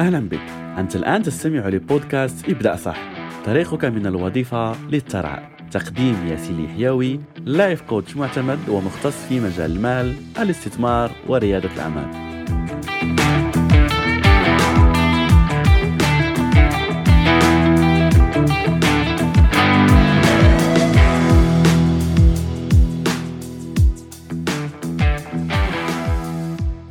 أهلا بك. أنت الآن تستمع لبودكاست ابدأ صح طريقك من الوظيفة للثراء تقديم ياسين الحيوي لايف كوتش معتمد ومختص في مجال المال الاستثمار وريادة الأعمال.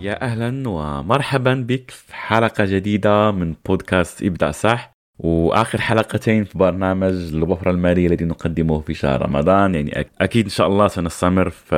يا أهلا ومرحبا بك في حلقة جديدة من بودكاست ابدا صح. وآخر حلقتين في برنامج الوفره الماليه الذي نقدمه في شهر رمضان. يعني أكيد إن شاء الله سنستمر في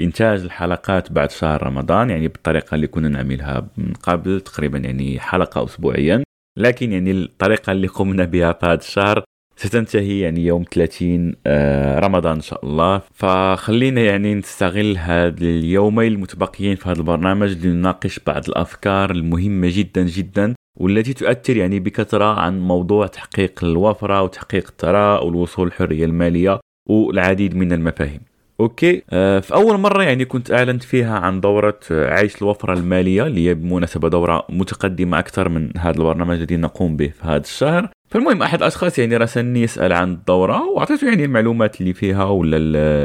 إنتاج الحلقات بعد شهر رمضان. يعني بالطريقة اللي كنا نعملها من قبل تقريبا يعني حلقة اسبوعيا. لكن يعني الطريقة اللي قمنا بها في هذا الشهر ستنتهي يعني يوم 30 آه، رمضان إن شاء الله. فخلينا يعني نستغل هذا اليومين المتبقيين في هذا البرنامج لنناقش بعض الأفكار المهمة جدا جدا والتي تؤثر يعني بكثرة عن موضوع تحقيق الوفرة وتحقيق الثراء والوصول للحرية المالية والعديد من المفاهيم. أوكي. آه في أول مرة يعني كنت أعلنت فيها عن دورة آه، عيش الوفرة المالية اللي هي بمناسبة دورة متقدمة أكثر من هذا البرنامج الذي نقوم به في هذا الشهر. فالمهم أحد الأشخاص يعني راسلني يسأل عن الدورة وأعطيته يعني المعلومات اللي فيها ولا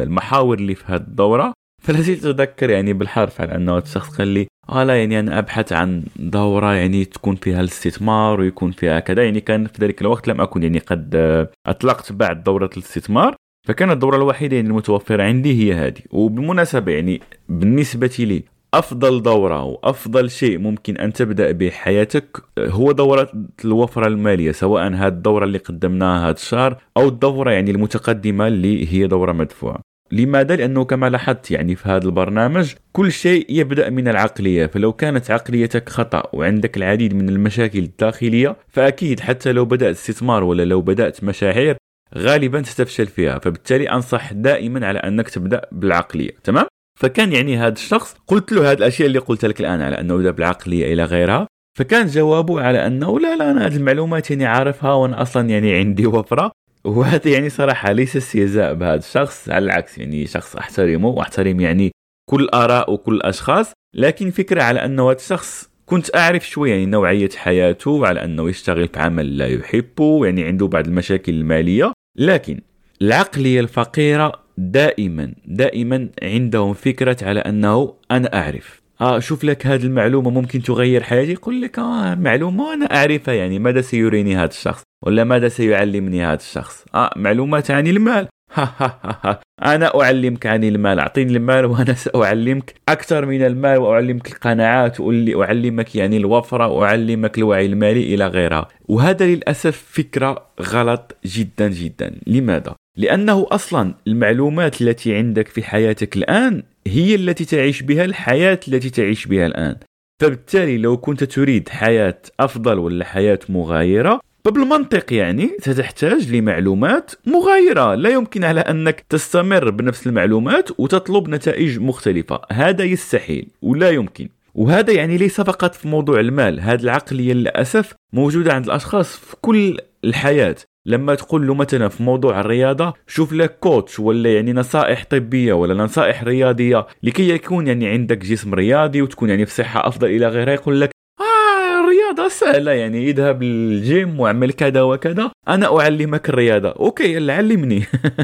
المحاور اللي في هذه الدورة. فلا زلت أتذكر يعني بالحرف على أنه الشخص قال لي آه لا يعني أنا أبحث عن دورة يعني تكون فيها الاستثمار ويكون فيها كذا. يعني كان في ذلك الوقت لم أكن يعني قد آه، أطلقت بعد دورة الاستثمار. فكانت الدوره الوحيده يعني المتوفره عندي هي هذه وبالمناسبة يعني بالنسبة لي أفضل دورة وافضل شيء ممكن أن تبدأ به حياتك هو دورة الوفرة المالية سواء هذه الدورة اللي قدمناها هذا الشهر أو الدورة يعني المتقدمة اللي هي دورة مدفوعة. لماذا؟ لأنه كما لاحظت يعني في هذا البرنامج كل شيء يبدأ من العقلية. فلو كانت عقليتك خطأ وعندك العديد من المشاكل الداخلية فأكيد حتى لو بدأت استثمار ولا لو بدأت مشاعر غالبا ستفشل فيها فبالتالي أنصح دائما على أنك تبدأ بالعقلية تمام؟ فكان يعني هذا الشخص قلت له هذه الأشياء اللي قلت لك الآن على أنه يبدأ بالعقلية إلى غيرها فكان جوابه على أنه لا لا أنا هذه المعلومات يعني عارفها وأنا أصلا يعني عندي وفرة وهذا يعني صراحة ليس استهزاء بهذا الشخص على العكس يعني شخص أحترمه وأحترم يعني كل آراء وكل أشخاص لكن فكرة على أنه هذا الشخص كنت أعرف شوي يعني نوعية حياته وعلى أنه يشتغل في عمل لا يحبه يعني عنده بعض المشاكل المالية لكن العقلية الفقيرة دائما دائما عندهم فكرة على أنه أنا أعرف. آه شوف لك هذه المعلومة ممكن تغير حياتي؟ يقول لك آه معلومة أنا أعرفها يعني ماذا سيريني هذا الشخص؟ ولا ماذا سيعلمني هذا الشخص؟ آه معلومات عن المال. أنا أعلمك عن المال. أعطيني المال وأنا سأعلمك أكثر من المال وأعلمك القناعات وأعلمك يعني الوفرة وأعلمك الوعي المالي إلى غيرها. وهذا للأسف فكرة غلط جدا جدا. لماذا؟ لأنه أصلا المعلومات التي عندك في حياتك الآن هي التي تعيش بها الحياة التي تعيش بها الآن. فبالتالي لو كنت تريد حياة أفضل ولا حياة مغايرة فبالمنطق يعني ستحتاج لمعلومات مغايرة. لا يمكن على أنك تستمر بنفس المعلومات وتطلب نتائج مختلفة. هذا يستحيل ولا يمكن. وهذا يعني ليس فقط في موضوع المال. هذه العقلية للأسف موجودة عند الأشخاص في كل الحياة. لما تقول له مثلا في موضوع الرياضة شوف لك كوتش ولا يعني نصائح طبية ولا نصائح رياضية لكي يكون يعني عندك جسم رياضي وتكون يعني في صحة أفضل إلى غيرها يقول لك الرياضة سهلة يعني اذهب للجيم واعمل كذا وكذا. أنا أعلمك الرياضة. okay علمني.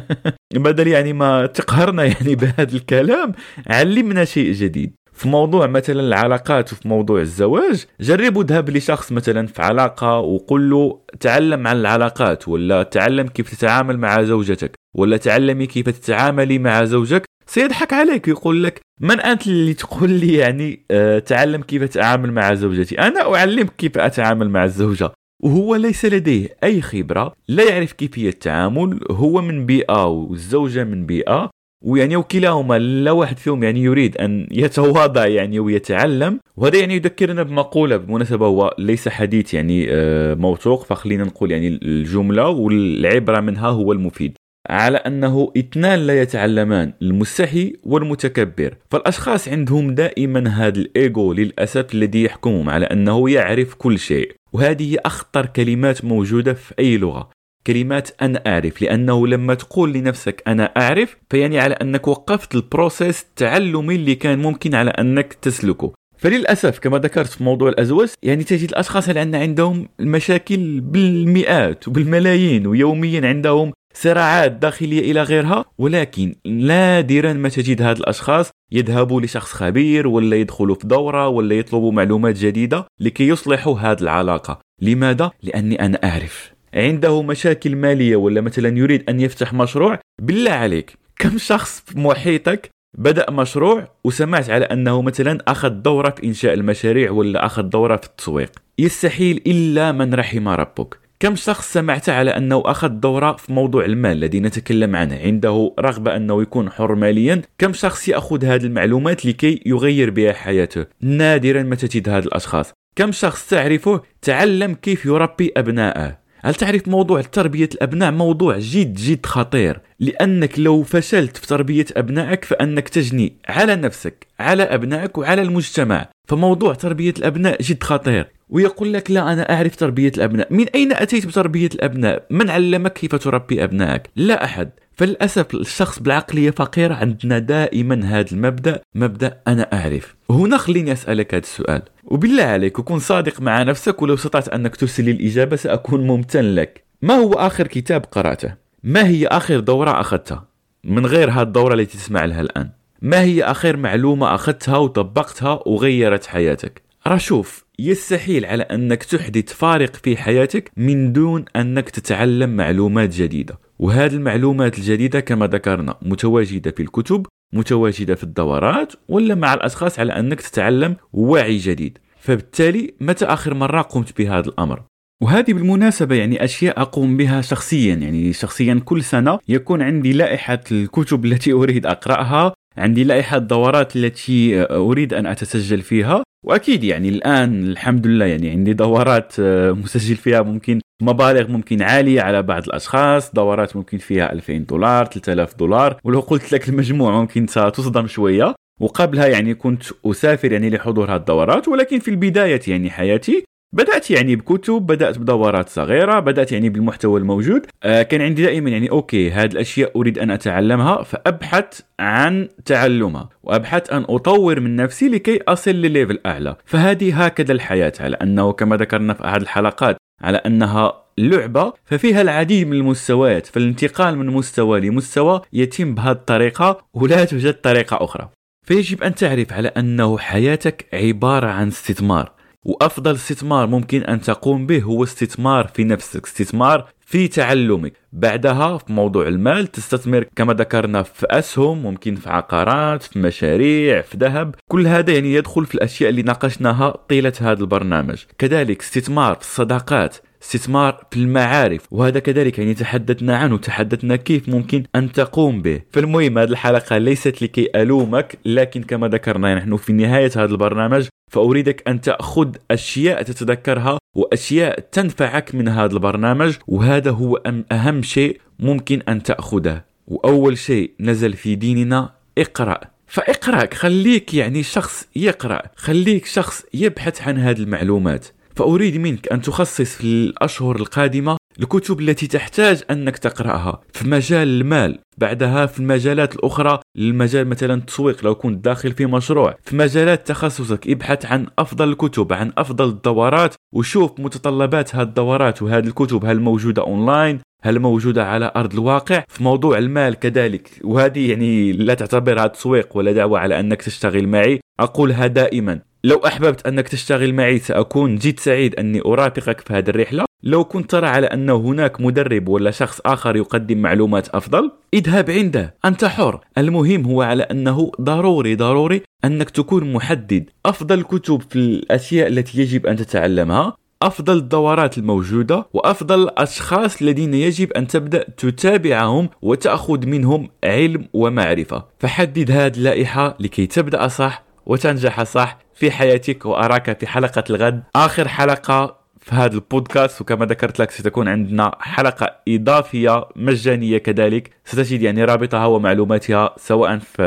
بدل يعني ما تقهرنا يعني بهذا الكلام علمنا شيء جديد. في موضوع مثلا العلاقات وفي موضوع الزواج جرب اذهب لشخص مثلا في علاقة وقل له تعلم عن العلاقات ولا تعلم كيف تتعامل مع زوجتك ولا تعلمي كيف تتعاملي مع زوجك سيضحك عليك يقول لك من أنت اللي تقول لي يعني أه تعلم كيف أتعامل مع زوجتي؟ أنا أعلمك كيف أتعامل مع الزوجة. وهو ليس لديه أي خبرة لا يعرف كيفية التعامل هو من بيئة والزوجة من بيئة. ويعني وكلاهما لا واحد فيهم يعني يريد أن يتواضع يعني ويتعلم. وهذا يعني يذكرنا بمقولة بالمناسبه هو ليس حديث يعني آه، موثوق. فخلينا نقول يعني الجملة والعبرة منها هو المفيد. على أنه اثنان لا يتعلمان المستحي والمتكبر. فالأشخاص عندهم دائما هذا الايجو للأسف الذي يحكمهم على أنه يعرف كل شيء. وهذه أخطر كلمات موجودة في أي لغة. كلمات أنا أعرف لأنه لما تقول لنفسك أنا أعرف فيعني على أنك وقفت البروسيس التعلمي اللي كان ممكن على أنك تسلكه. فللأسف كما ذكرت في موضوع الأزواج يعني تجد الأشخاص اللي عندهم المشاكل بالمئات وبالملايين ويوميا عندهم صراعات داخلية إلى غيرها ولكن نادرا ما تجد هاد الأشخاص يذهبوا لشخص خبير ولا يدخلوا في دورة ولا يطلبوا معلومات جديدة لكي يصلحوا هذه العلاقة. لماذا؟ لأني أنا أعرف. عنده مشاكل مالية ولا مثلا يريد أن يفتح مشروع بالله عليك كم شخص في محيطك بدأ مشروع وسمعت على أنه مثلا أخذ دوره في إنشاء المشاريع ولا أخذ دورة في التسويق؟ يستحيل إلا من رحم ربك. كم شخص سمعت على أنه أخذ دورة في موضوع المال الذي نتكلم عنه؟ عنده رغبة أنه يكون حر ماليا؟ كم شخص يأخذ هذه المعلومات لكي يغير بها حياته؟ نادرا ما تجد هذا الأشخاص. كم شخص تعرفه؟ تعلم كيف يربي أبنائه. هل تعرف موضوع تربية الأبناء؟ موضوع جد جد خطير. لأنك لو فشلت في تربية أبنائك فأنك تجني على نفسك على أبنائك وعلى المجتمع. فموضوع تربية الأبناء جد خطير. ويقول لك لا أنا أعرف تربية الأبناء. من أين أتيت بتربية الأبناء؟ من علمك كيف تربي أبنائك؟ لا أحد. فللأسف الشخص بالعقلية فقيرة عندنا دائما هذا المبدأ مبدأ أنا أعرف هنا خليني أسألك هذا السؤال وبالله عليك كن صادق مع نفسك ولو استطعت أنك ترسل لي الإجابة سأكون ممتن لك ما هو آخر كتاب قرأته؟ ما هي آخر دورة أخذتها؟ من غير هذه الدورة التي تسمع لها الآن ما هي آخر معلومة أخذتها وطبقتها وغيرت حياتك؟ رشوف يستحيل على أنك تحدث فارق في حياتك من دون أنك تتعلم معلومات جديدة وهذه المعلومات الجديدة كما ذكرنا متواجدة في الكتب متواجدة في الدورات ولا مع الأشخاص على أنك تتعلم وعي جديد. فبالتالي متى آخر مرة قمت بهذا الأمر؟ وهذه بالمناسبة يعني أشياء أقوم بها شخصيا يعني شخصيا كل سنة يكون عندي لائحة الكتب التي أريد أقرأها عندي لائحة الدورات التي أريد أن أتسجل فيها. وأكيد يعني الآن الحمد لله يعني عندي دورات آه، مسجل فيها ممكن مبالغ ممكن عالية على بعض الأشخاص. دورات ممكن فيها 2000 دولار 3000 دولار. ولو قلت لك المجموع ممكن ستصدم شوية. وقبلها يعني كنت أسافر يعني لحضور هذه الدورات. ولكن في البداية يعني حياتي بدأت يعني بكتب بدأت بدورات صغيرة بدأت يعني بالمحتوى الموجود. آه كان عندي دائما يعني okay هذه الأشياء أريد أن أتعلمها فأبحث عن تعلمها وأبحث أن أطور من نفسي لكي أصل لل level أعلى. فهذه هكذا الحياة على أنه كما ذكرنا في أحد الحلقات على أنها لعبة ففيها العديد من المستويات فالانتقال من مستوى لمستوى يتم بهذه الطريقة ولا توجد طريقة أخرى. فيجب أن تعرف على أنه حياتك عبارة عن استثمار. وأفضل استثمار ممكن أن تقوم به هو استثمار في نفسك استثمار في تعلمك. بعدها في موضوع المال تستثمر كما ذكرنا في أسهم ممكن في عقارات في مشاريع في ذهب. كل هذا يعني يدخل في الأشياء اللي ناقشناها طيلة هذا البرنامج. كذلك استثمار في الصداقات. استثمار في المعارف وهذا كذلك يعني تحدثنا عنه تحدثنا كيف ممكن أن تقوم به. فالمهم هذه الحلقة ليست لكي ألومك لكن كما ذكرنا نحن في نهاية هذا البرنامج فأريدك أن تأخذ أشياء تتذكرها وأشياء تنفعك من هذا البرنامج وهذا هو أهم شيء ممكن أن تأخذه. وأول شيء نزل في ديننا اقرأ. فاقرأ خليك يعني شخص يقرأ خليك شخص يبحث عن هذه المعلومات. فأريد منك أن تخصص في الأشهر القادمة الكتب التي تحتاج أنك تقرأها في مجال المال بعدها في المجالات الأخرى المجال مثلا التسويق لو كنت داخل في مشروع. في مجالات تخصصك ابحث عن أفضل الكتب عن أفضل الدورات وشوف متطلبات هذه الدورات وهذه الكتب هل موجودة أونلاين؟ هل موجودة على أرض الواقع؟ في موضوع المال كذلك. وهذه يعني لا تعتبرها تسويق ولا دعوة على أنك تشتغل معي. أقولها دائما. لو أحببت أنك تشتغل معي سأكون جد سعيد أني أرافقك في هذه الرحلة. لو كنت ترى على أنه هناك مدرب ولا شخص آخر يقدم معلومات أفضل اذهب عنده. أنت حر. المهم هو على أنه ضروري ضروري أنك تكون محدد. أفضل كتب في الأشياء التي يجب أن تتعلمها أفضل الدورات الموجودة وأفضل الأشخاص الذين يجب أن تبدأ تتابعهم وتأخذ منهم علم ومعرفة. فحدد هذه اللائحة لكي تبدأ صح؟ وتنجح صح في حياتك وأراك في حلقة الغد. آخر حلقة في هذا البودكاست وكما ذكرت لك ستكون عندنا حلقة إضافية مجانية كذلك. ستجد يعني رابطها ومعلوماتها سواء في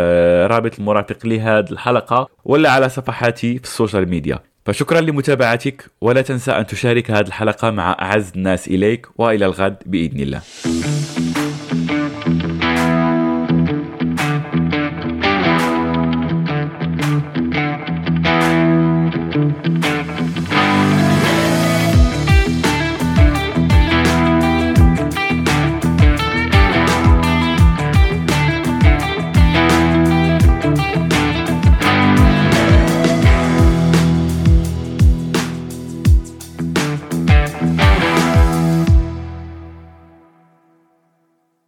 رابط المرافق لهذه الحلقة ولا على صفحاتي في السوشيال ميديا. فشكرا لمتابعتك ولا تنسى أن تشارك هذه الحلقة مع أعز الناس إليك. وإلى الغد بإذن الله.